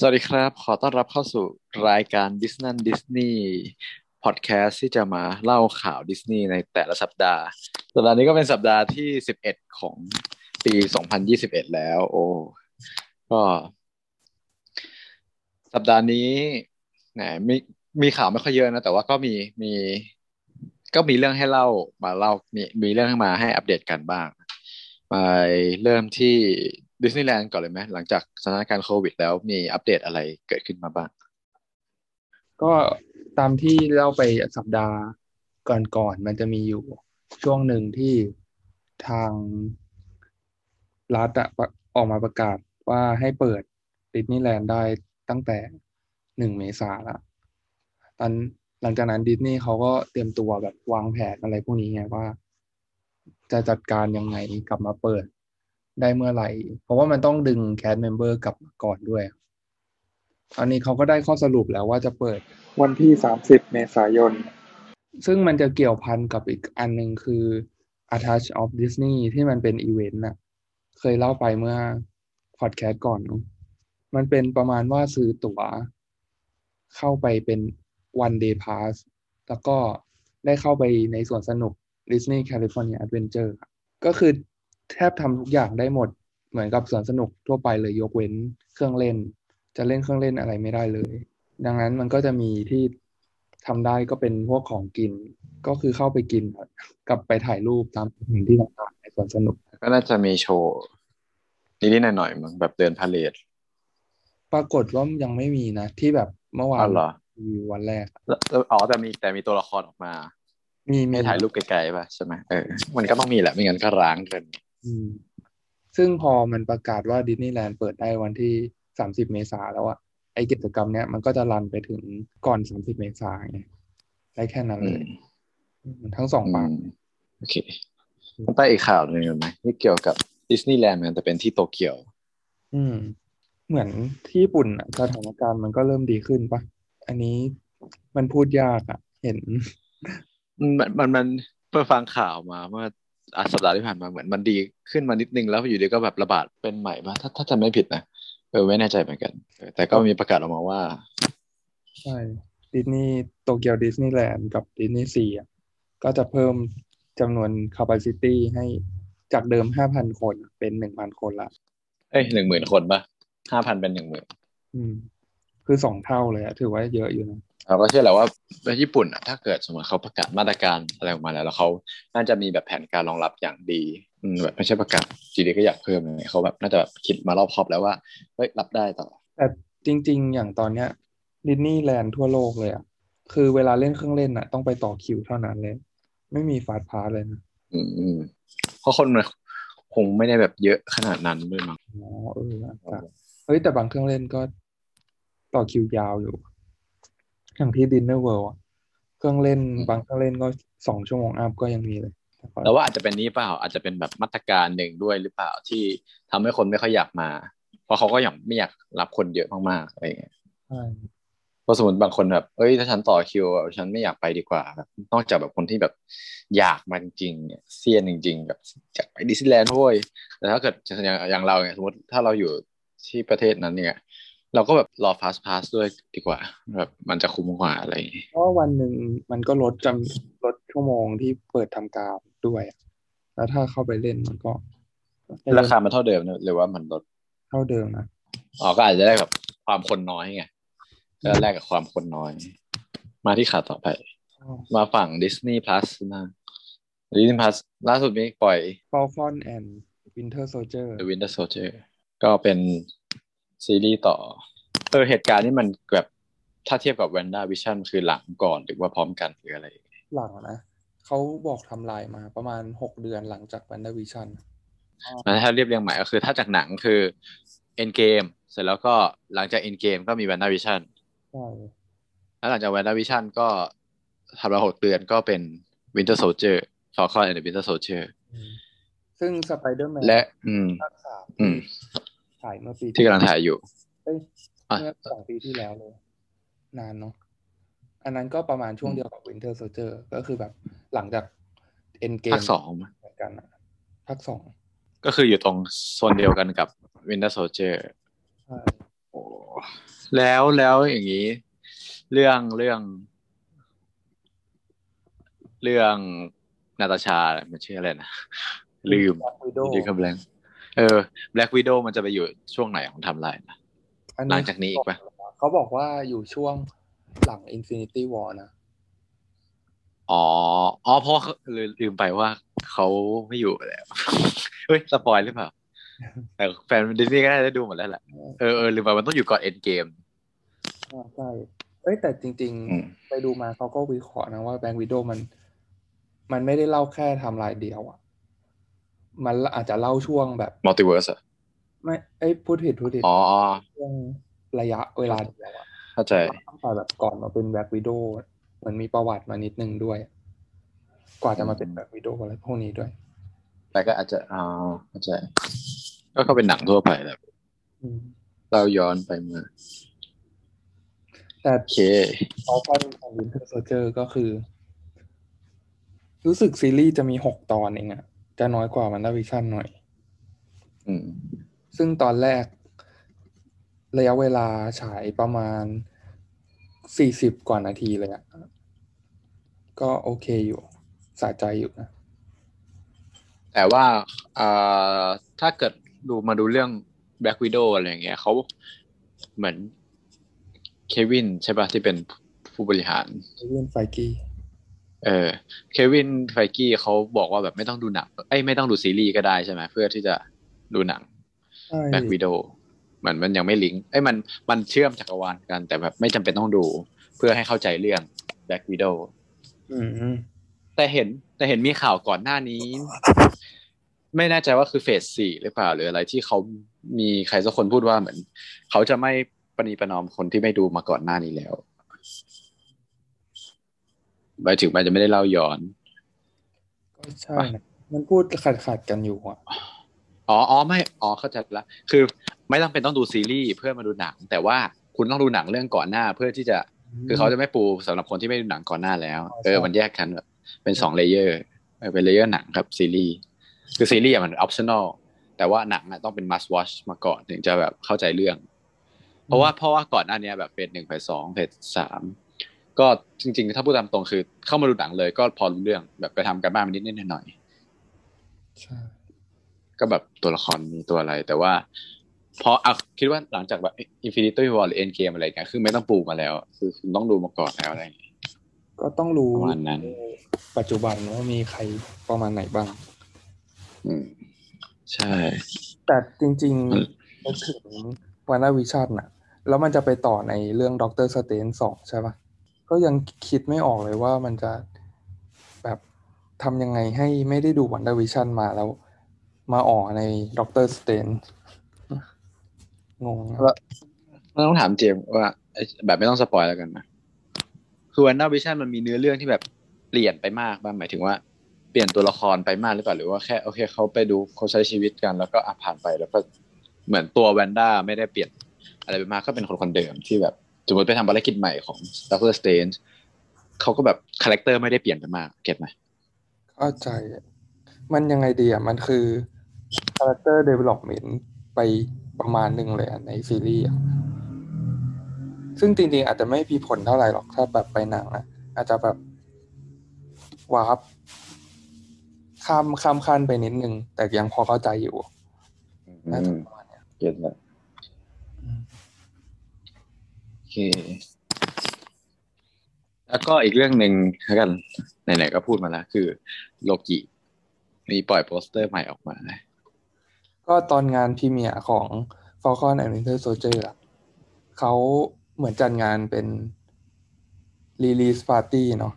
สวัสดีครับ ขอต้อนรับเข้าสู่รายการดิสนันดิสนีย์พอดแคสต์ที่จะมาเล่าข่าวดิสนีย์ในแต่ละสัปดาห์ สัปดาห์นี้ก็เป็นสัปดาห์ที่สิบเอ็ดของปีสองพันยี่สิบเอ็ดแล้ว โอ้ก็ สัปดาห์นี้แหมมีมีข่าวไม่ค่อยเยอะนะ แต่ว่าก็มีมี ก็มีเรื่องให้เล่ามาเล่ามีมีเรื่องมาให้อัปเดตกันบ้าง ไปเริ่มที่ ดิสนีย์แลนด์ก่อนเลยไหมหลังจากสถานการณ์โควิด แล้วมีอัปเดตอะไรเกิดขึ้นมาบ้าง ก็ตามที่เล่าไปสัปดาห์ก่อนๆมันจะมีอยู่ช่วงหนึ่งที่ทางรัฐอะออกมาประกาศว่าให้เปิดดิสนีย์แลนด์ได้ตั้งแต่หนึ่งเมษาละตอนหลังจากนั้นดิสนีย์เขาก็เตรียมตัวแบบวางแผนอะไรพวกนี้ไงว่า จะจัดการยังไงกลับมาเปิด ได้เมื่อไหร่ เพราะว่ามันต้องดึง cast member กลับมาก่อนด้วย อันนี้เขาก็ได้ข้อสรุปแล้วว่าจะเปิดวันที่30เมษายน ซึ่งมันจะเกี่ยวพันกับอีกอันหนึ่งคือ A Touch of Disney ที่มันเป็นอีเวนต์น่ะ เคยเล่าไปเมื่อพอดแคสต์ก่อนเนอะมันเป็นประมาณว่าซื้อตั๋วเข้าไปเป็น one day pass แล้วก็ได้เข้าไปในสวนสนุก Disney California Adventure ก็คือ แทบทำทุกอย่างได้หมด เหมือนกับสวนสนุกทั่วไปเลยยกเว้นเครื่องเล่น จะเล่นเครื่องเล่นอะไรไม่ได้เลย ดังนั้นมันก็จะมีที่ทำได้ก็เป็นพวกของกิน ก็คือเข้าไปกินกับไปถ่ายรูปตามสถานที่ต่างๆในสวนสนุก ก็น่าจะมีโชว์นิดๆหน่อยๆมั้งแบบเดินพาเลทปรากฏว่ายังไม่มีนะที่แบบเมื่อวาอ๋นอเหรอมีวันแรกแล้วแล้วอ๋อแต่มีแต่มีตัวละครออกมา มีมีให้ถ่ายรูปไกลๆป่ะใช่ไหมเออมันก็ต้องมีแหละไม่งั้นก็ร้างเกินอืม ซึ่งพอมันประกาศว่าดิสนีย์แลนด์เปิดได้วันที่สามสิบเมษาแล้วอะไอกิจกรรมเนี้ยมันก็จะรันไปถึงก่อนสามสิบเมษาไงได้แค่นั้นอืเลยมทั้งสองอืปางมโอเคไปอีกข่าวหนึ่งไหมที่เกี่ยวกับดิสนีย์แลนด์มันจะเป็นที่โตเกียว อืม เหมือนที่ญี่ปุ่นอะสถานการณ์มันก็เริ่มดีขึ้นปะอันนี้มันพูดยากอะเห็น มันมันมันเพิ่งฟังข่าวมาเมื่ออะ สัปดาห์ที่ผ่านมาเหมือนมันดีขึ้นมานิดนึงแล้วอยู่ดีก็แบบระบาดเป็นใหม่ป่ะถ้าถ้าจำไม่ผิดนะเออไม่แน่ใจเหมือนกันเออแต่ก็มีประกาศออกมาว่า ใช่ดิสนีย์โตเกียวดิสนีย์แลนด์กับดิสนีย์ซีอะก็จะเพิ่มจำนวน capacity ให้จากเดิมห้าพันคนเป็นหนึ่งพันคนละ เอ้ยหนึ่งหมื่นคนป่ะห้าพันเป็นหนึ่งหมื่นอืม คือสองเท่าเลยอะถือว่าเยอะอยู่นะเราก็เชื่อแหละว่าญี่ปุ่นอะถ้าเกิดสมมติเขาประกาศมาตรการอะไรออกมาแล้ว แล้วเขาน่าจะมีแบบแผนการรองรับอย่างดีอืมแบบไม่ใช่ประกาศจีดีก็อยากเพิ่มเลยเขาแบบน่าจะแบบคิดมารอบคอบแล้วว่าเฮ้ยรับได้ต่อแต่จริง ๆ อย่างตอนเนี้ยดิสนีย์แลนด์ทั่วโลกเลยอะคือเวลาเล่นเครื่องเล่นอะต้องไปต่อคิวเท่านั้นเลย ไม่มี Fastpass เลยนะอืมอืมเพราะคนมันคงไม่ได้แบบเยอะขนาดนั้นด้วยมั้งอ๋อเอออาจจะเฮ้ยแต่บางเครื่องเล่นก็ ต่อคิวยาวอยู่ อย่างที่ดิสนีย์เวิลด์เครื่องเล่นบางเครื่องเล่นก็สองชั่วโมง up ก็ยังมีเลยแต่ก็แต่ว่าอาจจะเป็นนี้เปล่า อาจจะเป็นแบบมาตรการหนึ่งด้วยหรือเปล่าที่ทำให้คนไม่ค่อยอยากมา เพราะเขาก็อยากไม่อยากรับคนเยอะมากๆอะไรอย่างเงี้ยใช่เพราะสมมติบางคนแบบ เอ้ย ถ้าฉันต่อคิวอะฉันไม่อยากไปดีกว่าแบบนอกจากแบบคนที่แบบอยากมาจริงๆเนี่ยเซียนจริง ๆ แบบอยากไปดิสนีย์แลนด์ด้วยแต่ถ้าเกิดอย่างอย่างเราเนี่ยสมมติถ้าเราอยู่ที่ประเทศนั้นเนี่ย เราก็แบบรอ fast pass ด้วยดีกว่า แบบมันจะคุ้มกว่าอะไรอย่างงี้เพราะว่าวันหนึ่งมันก็ลดจำลดชั่วโมงที่เปิดทำการด้วยอะแล้วถ้าเข้าไปเล่นมันก็ ราคามันเท่าเดิมนะหรือว่ามันลดเท่าเดิมนะอ๋อก็อาจจะได้แบบความคนน้อยไงแล้วแลกกับความคนน้อย มาที่ข่าวต่อไป มาฝั่ง Disney Plus นะ Disney Plus ล่าสุดมีปล่อย Falcon and Winter Soldier The Winter Soldier ก็เป็น ซีรีส์ต่อ เออเหตุการณ์นี่มันแบบถ้าเทียบกับ Wanda Vision คือหลังก่อนหรือว่าพร้อมกันหรืออะไร หลังนะเขาบอกทำลายมาประมาณหกเดือนหลังจาก WandaVision แล้วถ้าเรียบเรียงใหม่ก็คือ ถ้าจากหนังคือ Endgame เสร็จแล้วก็หลังจาก Endgame ก็มี Wanda Vision ใช่แล้วหลังจาก Wanda Vision ก็ทำมาหกเดือนก็เป็น Winter Soldier Falcon and the Winter Soldier อืมซึ่ง Spider-Man และ อืมภาคสามอืม ถ่ายเมื่อปีที่กำลังถ่ายอยู่เอ้ยอะเมื่อสองปีที่แล้วเลย นานเนาะอันนั้นก็ประมาณช่วงเดียวกับ Winter Soldier ก็คือแบบหลังจาก Endgame ภาคสองเหมือนกันอะภาคสองก็คืออยู่ตรงโซนเดียวกันกับ Winter Soldier ใช่อ้แล้วแล้วอย่างนี้ เรื่องเรื่อง เรื่องนาตาชา มันชื่ออะไรนะลืมวิดลืมคำแรง เออ Black Widow มันจะไปอยู่ช่วงไหนของไทำลายนะหลังจากนี้อีกปะเขาบอกว่าอยู่ช่วงหลัง Infinity War นะ อ๋อ อ๋อเพราะว่าลืมลืมไปว่าเขาไม่อยู่แล้วเฮ้ย spoil หรือเปล่าแต่แฟนดิสนีย์ก็น่าจะได้ดูหมดแล้วแหละเออเออลืมไปมันต้องอยู่ก่อน Endgameอ่าใช่เอ้ยแต่จริงอืมๆไปดูมาเขาก็วิเคราะห์นะว่าแบง k ์วิดโอมัน มันไม่ได้เล่าแค่ไทำลายเดียวอะ มันอาจจะเล่าช่วงแบบ multiverse อะไม่เอ้ยพูดผิดพูดผิดอ๋ออ๋อช่วงระยะเวลาเดียวอะเข้าใจตั้งแต่แบบก่อนมาเป็น Black Widow เหมือนมีประวัติมานิดนึงด้วย กว่าจะมาเป็น Black Widow อะไรพวกนี้ด้วย แต่ก็อาจจะอ๋อเข้าใจ ก็เขาเป็นหนังทั่วไปแหละอืมเราย้อนไปมาแต่โอเค Falcon and Winter Soldier ก็คือ รู้สึกซีรีส์จะมีหกตอนเองอะ จะน้อยกว่า WandaVision หน่อย อืม ซึ่งตอนแรก ระยะเวลาฉายประมาณสี่สิบกว่านาทีเลยอะก็โอเคอยู่ สะใจอยู่นะ แต่ว่าอ่าถ้าเกิดดูมาดูเรื่อง Black Widow อะไรอย่างเงี้ยเขาเหมือนเควินใช่ปะที่เป็นผู้บริหาร Kevin Feige เออ Kevin Feige เขาบอกว่าแบบไม่ต้องดูหนังเอ้ยไม่ต้องดูซีรีส์ก็ได้ใช่ไหมเพื่อที่จะดูหนังใช่ Black Widow เหมือนมันยังไม่ลิงก์เอ้ยมันมันเชื่อมจักรวาลกัน แต่แบบไม่จำเป็นต้องดูเพื่อให้เข้าใจเรื่อง Black Widow อืมแต่เห็นแต่เห็นมีข่าวก่อนหน้านี้ ไม่แน่ใจว่าคือ phase สี่หรือเปล่าหรืออะไรที่เขามีใครสักคนพูดว่าเหมือน เขาจะไม่ประนีประนอมคนที่ไม่ดูมาก่อนหน้านี้แล้ว หมายถึงมันจะไม่ได้เล่าย้อนก็ใช่นะมันพูดขัดขัดๆกันอยู่อะอ๋ออ๋อไม่อ๋อเข้าใจละคือ ไม่ต้องเป็นต้องดูซีรีส์เพื่อมาดูหนัง แต่ว่าคุณต้องดูหนังเรื่องก่อนหน้าเพื่อที่จะ คือเขาจะไม่ปูสำหรับคนที่ไม่ดูหนังก่อนหน้าแล้วอ๋อเออใช่มันแยกกันแบบเป็นสอง layer เออเป็น layer หนังกับซีรีส์คือซีรีส์อะมัน optional แต่ว่าหนังอะต้องเป็น must watch มาก่อนถึงจะแบบเข้าใจเรื่อง เพราะว่าเพราะว่าก่อนหน้าเนี้ยแบบเฟสหนึ่งเฟสสองเฟสสาม ก็จริง ๆ ถ้าพูดตามตรงคือ เข้ามาดูหนังเลยก็พอรู้เรื่องแบบไปทำกันบ้านมานิดๆหน่อยๆใช่ก็แบบตัวละครมีตัวอะไร แต่ว่าพออะคิดว่าหลังจากแบบ Infinity War หรือ Endgame อะไรเงี้ยคือไม่ต้องปูมาแล้ว คือคุณต้องดูมาก่อนแล้วอะไรอย่างเงี้ยก็ต้องรู้ประมาณนั้น ปัจจุบันว่ามีใครประมาณไหนบ้าง อืม ใช่ แต่จริงอืมๆนึกถึง WandaVision อะแล้วมันจะไปต่อในเรื่อง Doctor Strange สองใช่ปะ ก็ยังคิดไม่ออกเลยว่ามันจะแบบทำยังไงให้ไม่ได้ดู WandaVision มาแล้ว มาออกใน Doctor Strange งงแล้วต้องถามเจมว่าแบบไม่ต้อง spoil แล้วกันนะคือ WandaVision มันมีเนื้อเรื่องที่แบบเปลี่ยนไปมากบ้างหมายถึงว่าเปลี่ยนตัวละครไปมากหรือเปล่าหรือว่าแค่โอเคเขาไปดูเขาใช้ชีวิตกันแล้วก็อ่ผ่านไปแล้วก็เหมือนตัว Wanda ไม่ได้เปลี่ยนอะไรไปมากก็เป็นคนคนเดิมที่แบบ สมมติไปทำภารกิจใหม่ของ Doctor Strange เขาก็แบบ character ไม่ได้เปลี่ยนไปมาก get ไหมเข้าใจ มันยังไงดีอะ มันคือ character development ไปประมาณหนึ่งเลยอะในซีรีส์อะซึ่งจริงๆ อาจจะไม่มีผลเท่าไหร่หรอกถ้าแบบไปหนังอะอาจจะแบบวาร์ปข้ามข้ามขั้นไปนิดนึง แต่ยังพอเข้าใจอยู่น่าจะประมาณเนี้ยเก็ตแล้ว อืม โอ เค แล้วก็อีกเรื่องหนึ่งแล้วกันไหนๆก็พูดมาแล้วคือโลกิมีปล่อยโปสเตอร์ใหม่ออกมา ก็ตอนงาน premiere ของ Falcon and Winter Soldier อะเขาเหมือนจัดงานเป็น release party เนาะ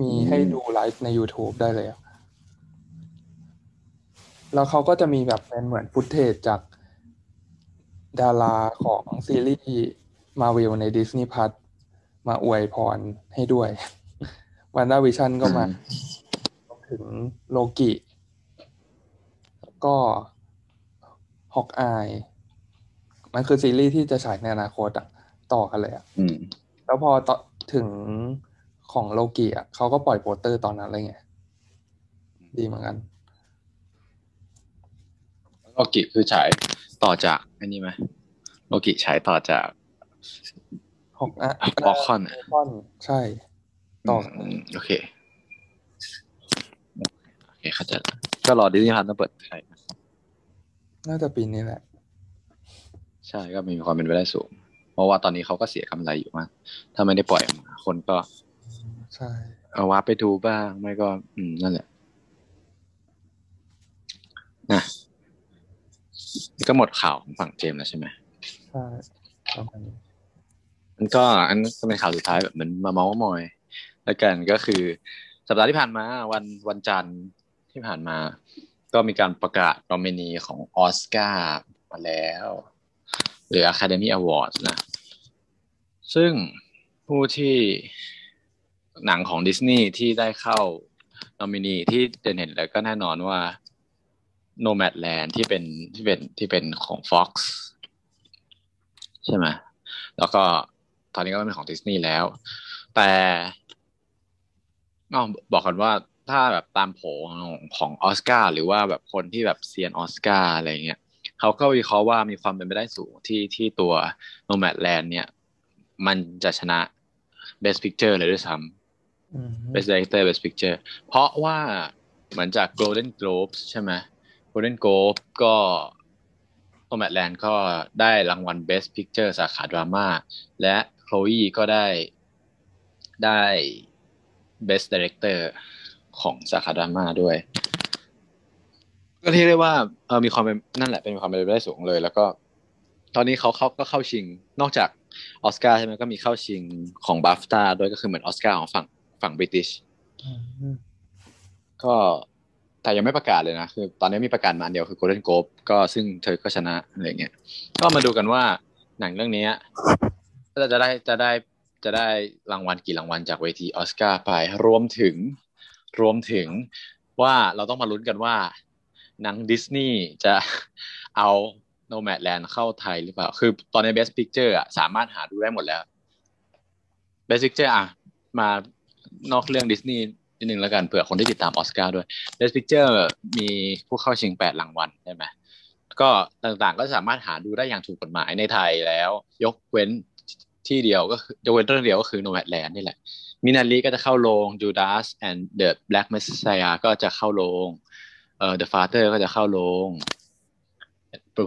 มีให้ดูไลฟ์ใน YouTube ได้เลย แล้วเขาก็จะมีแบบเป็นเหมือน footage จาก ดาราของซีรีส์มาวิ l ใน Disney Plus มาอวยพรให้ด้วยวันด้าวิชั่นก็มารวมถึงโลกิแล้วก็ฮอกอายมันคือซีรีส์ที่จะฉายในอนาคตอะต่อกันเลยอะอืมแล้วพอต่อถึงของโลกิอะเขาก็ปล่อยโปสเตอร์ตอนนั้นเลยไงดีเหมือนกันโลกิคือฉายต่อจาก อันนี้ไหมกิฉายต่อจากหกอะออกคอนคอนใช่ต่ออมโอเคโอเคเข้าใจละก็รอดิสนีย์พันต้องเปิดไทยน่าจะปีนี้แหละ ใช่ก็มีความเป็นไปได้สูง เพราะว่าตอนนี้เขาก็เสียกำไรอยู่มากถ้าไม่ได้ปล่อยออกมาคนก็ ใช่เอาว่าไปดูบ้าง ไม่ก็ อืมนั่นแหละนะ นี่ก็หมดข่าวของฝั่งเจมส์แล้วใช่ไหมใช่ประมาณนี้มันก็อันนั้นก็เป็นข่าวสุดท้ายแบบเหมือนมาเมาส์มอย แล้วกันก็คือ สัปดาห์ที่ผ่านมาวันวันจันทร์ที่ผ่านมา ก็มีการประกาศนอมินีของออสการ์มาแล้ว หรือ Academy Awards นะ ซึ่งผู้ที่หนังของดิสนีย์ที่ได้เข้านอมินีที่เด่นเห็นแล้วก็แน่นอนว่า Nomadland ที่เป็นที่เป็นที่เป็นของ Fox ใช่ไหมแล้วก็ตอนนี้ก็เป็นของดิสนีย์แล้ว แต่อ้าวบอกกันว่าถ้าแบบตามโผของของออสการ์หรือว่าแบบคนที่แบบเซียนออสการ์อะไรเงี้ยเขาก็วิเคราะห์ว่ามีความเป็นไปได้สูงที่ที่ตัว Nomadland เนี่ย มันจะชนะ Best Picture เลยด้วยซ้ำอืม Best Director Best Picture เพราะว่าเหมือนจาก Golden Globes ใช่ไหม Golden Globe ก็ Nomadland ก็ได้รางวัล Best Picture สาขาดราม่าและ Chloe ก็ได้ได้ Best Director ของสาขาดราม่าด้วย ก็เรียกได้ว่าเออมีความเป็นนั่นแหละเป็นความเป็นไปได้สูงเลย แล้วก็ ตอนนี้เขาเขาก็เข้าชิง นอกจากออสการ์ใช่ไหมก็มีเข้าชิงของบัฟต้าด้วยก็คือเหมือนออสการ์ของฝั่งฝั่งบริติชก็ แต่ยังไม่ประกาศเลยนะคือตอนนี้มีประกาศมาอันเดียวคือ Golden Globe ก็ซึ่งเธอก็ชนะอะไรเงี้ยก็มาดูกันว่าหนังเรื่องนี้จะจะได้จะได้จะได้รางวัลกี่รางวัลจากเวทีออสการ์ไปรวมถึงรวมถึงว่าเราต้องมาลุ้นกันว่าหนังดิสนีย์จะเอา Nomadland เข้าไทยหรือเปล่า คือตอนนี้ Best Picture อะสามารถหาดูได้หมดแล้ว Best Picture อะมานอกเรื่องดิสนีย์ นิดนึงแล้วกันเผื่อคนที่ติดตามออสการ์ด้วย Best Picture มีผู้เข้าชิงแปดรางวัลใช่ไหมก็ต่างๆก็สามารถหาดูได้อย่างถูกกฎหมายในไทยแล้ว ยกเว้นที่เดียวก็คือยกเว้นเรื่องเดียวก็คือ Nomadland นี่แหละ มินารีก็จะเข้าโรง Judas and the Black Messiah ก็จะเข้าโรงเอ่อ The Father ก็จะเข้าโรง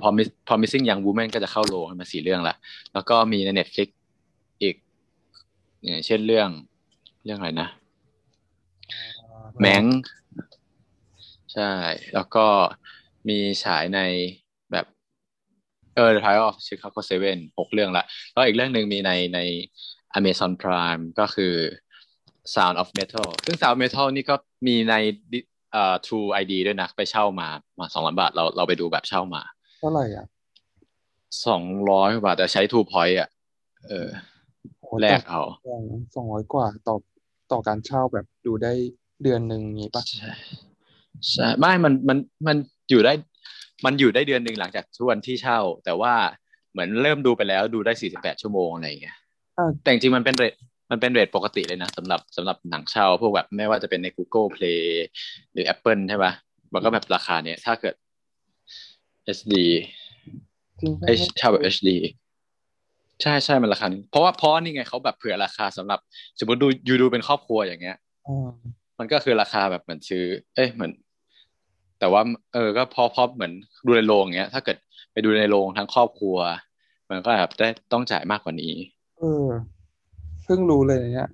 Promis- Promising Young Woman ก็จะเข้าโรงมาสี่เรื่องละแล้วก็มีใน Netflix อีกอย่างเช่นเรื่องเรื่องอะไรนะ แมงใช่ แล้วก็มีฉายในแบบเออ The Trial of Chicago Seven หกเรื่องละแล้วอีกเรื่องหนึ่งมีในใน Amazon Prime ก็คือ Sound of Metal ซึ่ง Sound of Metal นี่ก็มีในดิเอ่อ True ID ด้วยนะ ไปเช่ามามาสองร้อยบาทเราเราไปดูแบบเช่ามา เท่าไหร่อะสองร้อยบาท แต่ใช้ True Point อะ เออโอ้แลกเอาสองร้อยกว่าต่อต่อการเช่าแบบดูได้ เดือนหนึ่งงี้ปะใช่ใช่ไม่มันมันมันอยู่ได้ มันอยู่ได้เดือนหนึ่งหลังจากทุกวันที่เช่า แต่ว่าเหมือนเริ่มดูไปแล้วดูได้สี่สิบแปดชั่วโมงอะไรอย่างเงี้ยอ่าแต่จริงๆมันเป็นเรทมันเป็นเรทปกติเลยนะสำหรับสำหรับหนังเช่า พวกแบบไม่ว่าจะเป็นใน Google Play หรือ Apple ใช่ปะมันก็แบบราคาเนี้ยถ้าเกิด SD จริงปะเอ้ยเช่าแบบ HD ใช่ใช่มันราคานี้เพราะว่าเพราะนี่ไงเขาแบบเผื่อราคาสำหรับ สมมติดูยูดูเป็นครอบครัวอย่างเงี้ยอ่า มันก็คือราคาแบบเหมือนซื้อ เอ้ยเหมือน แต่ว่า เออ ก็พอพอเหมือนดูในโรงอย่างเงี้ย ถ้าเกิดไปดูในโรงทั้งครอบครัว มันก็แบบได้ต้องจ่ายมากกว่านี้ เออเพิ่งรู้เลยเนี่ย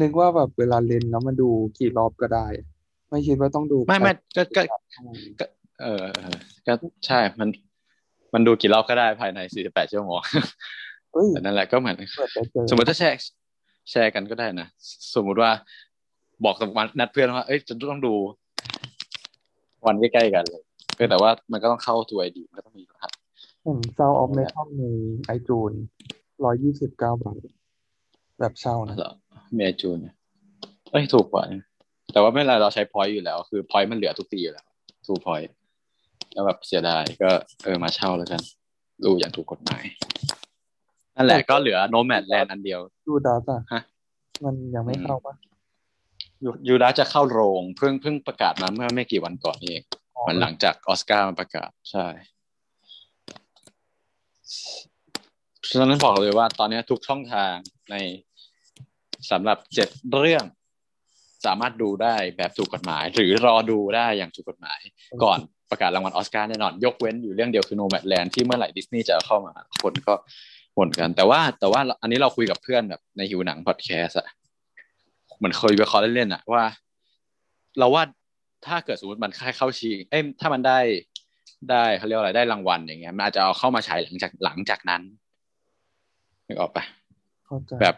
นึกว่าแบบเวลาเล่นแล้วมันดูกี่รอบก็ได้ ไม่คิดว่าต้องดูไม่ไม่ก็ก็ชั่วโมงก็เออเออก็ใช่มัน มันดูกี่รอบก็ได้ภายใน48ชั่วโมงเฮ้ยแต่นั่นแหละก็เหมือนเปิดไปเจอสมมติถ้าแชร์แชร์กันก็ได้นะ สมมุติว่า บอกสมมตินัดเพื่อนว่าเอ้ยจะต้องดู วันใกล้ๆกันเลยเออแต่ว่ามันก็ต้องเข้าตัว ID มันก็ต้องมีรหัสเห็น Sound of Metal ในไอจูนร้อยยี่สิบเก้าบาทแบบเช่านะเหรอมีไอจูนเนี่ยเอ้ยถูกกว่านะแต่ว่าไม่เป็นไรเราใช้ point อยู่แล้ว คือ point มันเหลือทุกปีอยู่แล้ว True Point แล้วแบบเสียดายก็เออมาเช่าแล้วกัน ดูอย่างถูกกฎหมายนั่นแหละก็เหลือ Nomadland อันเดียว Judas อะฮะมันยังไม่เข้าปะ ยูยูดาจะเข้าโรงเพิ่งเพิ่งประกาศมาเมื่อไม่กี่วันก่อนเองอ๋อมันหลังจากออสการ์มันประกาศใช่ฉะนั้นบอกเลยว่าตอนนี้ทุกช่องทางในสำหรับเจ็ดเรื่อง สามารถดูได้แบบถูกกฎหมาย หรือรอดูได้อย่างถูกกฎหมาย ก่อนประกาศรางวัลออสการ์แน่นอน ยกเว้นอยู่เรื่องเดียวคือโนแมดแลนด์ที่เมื่อไหร่ดิสนีย์จะเข้ามาคนก็บ่นกัน แต่ว่าแต่ว่าอันนี้เราคุยกับเพื่อนแบบในหิวหนังพอดแคสต์อะ เหมือนเคยวิเคราะห์เล่นๆอะว่า เราว่าถ้าเกิดสมมติมันค่ายเข้าชิงเอ้ยถ้ามันได้ได้เขาเรียกว่าอะไรได้รางวัลอย่างเงี้ยมันอาจจะเอาเข้ามาฉายหลังจากหลังจากนั้นนึกออกปะเข้าใจแบบ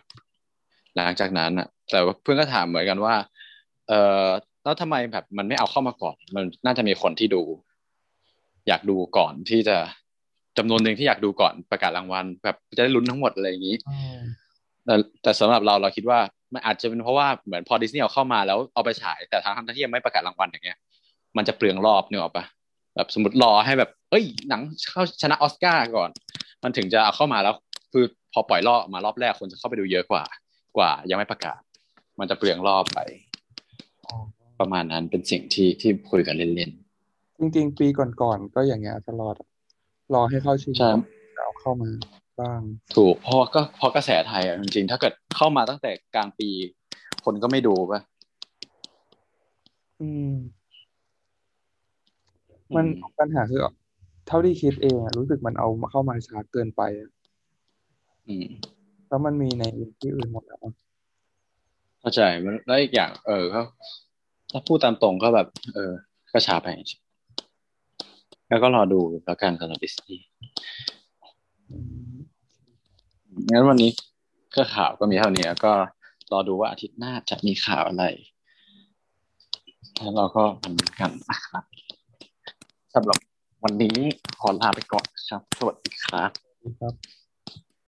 หลังจากนั้นอะแต่ว่าเพื่อนก็ถามเหมือนกันว่า เออแล้วทำไมแบบมันไม่เอาเข้ามาก่อน มันน่าจะมีคนที่ดู อยากดูก่อนที่จะจำนวนหนึ่งที่อยากดูก่อนประกาศรางวัล แบบจะได้ลุ้นทั้งหมดอะไรอย่างนี้อืมแต่แต่สำหรับเราเราคิดว่า มันอาจจะเป็นเพราะว่าเหมือนพอดิสนีย์เอาเข้ามาแล้วเอาไปฉาย แต่ทางทั้งที่ยังไม่ประกาศรางวัลอย่างเงี้ย มันจะเปลืองรอบเนี่ยหรอกปะแบบสมมติรอให้แบบ เอ้ยหนังเข้าชนะออสการ์ก่อน มันถึงจะเอาเข้ามาแล้วคือพอปล่อยรอบมารอบแรกคนจะเข้าไปดูเยอะกว่า กว่า ยังไม่ประกาศ มันจะเปลืองรอบไปอ๋อประมาณนั้นเป็นสิ่งที่ที่คุยกันเล่นจริงๆ ปีก่อนๆก็อย่างเงี้ยตลอดอะรอให้เข้าชิงๆใช่แล้วเข้ามา บ้าง ถูกเพราะว่าก็เพราะกระแสไทยอะจริงๆถ้าเกิดเข้ามาตั้งแต่กลางปี คนก็ไม่ดูป่ะอืม มันอืปัญหาคือเท่าที่คิดเองอะรู้สึกมันเอามาเข้ามาช้าเกินไปอะอืมแล้วมันมีในที่อื่นหมดแล้วอะเข้าใจมันแล้วอีกอย่าง เออก็ถ้าพูดตามตรงก็แบบ เออ ก็ช้าไปจริงแล้วก็รอดูแล้วกันสำหรับดิสนีย์อืม งั้นวันนี้ก็ข่าวก็มีเท่านี้แล้วก็รอดูว่าอาทิตย์หน้าจะมีข่าวอะไรแล้วเราก็มันกันนะครับสำหรับวันนี้ขอลาไปก่อนครับ สวัสดีครับครับ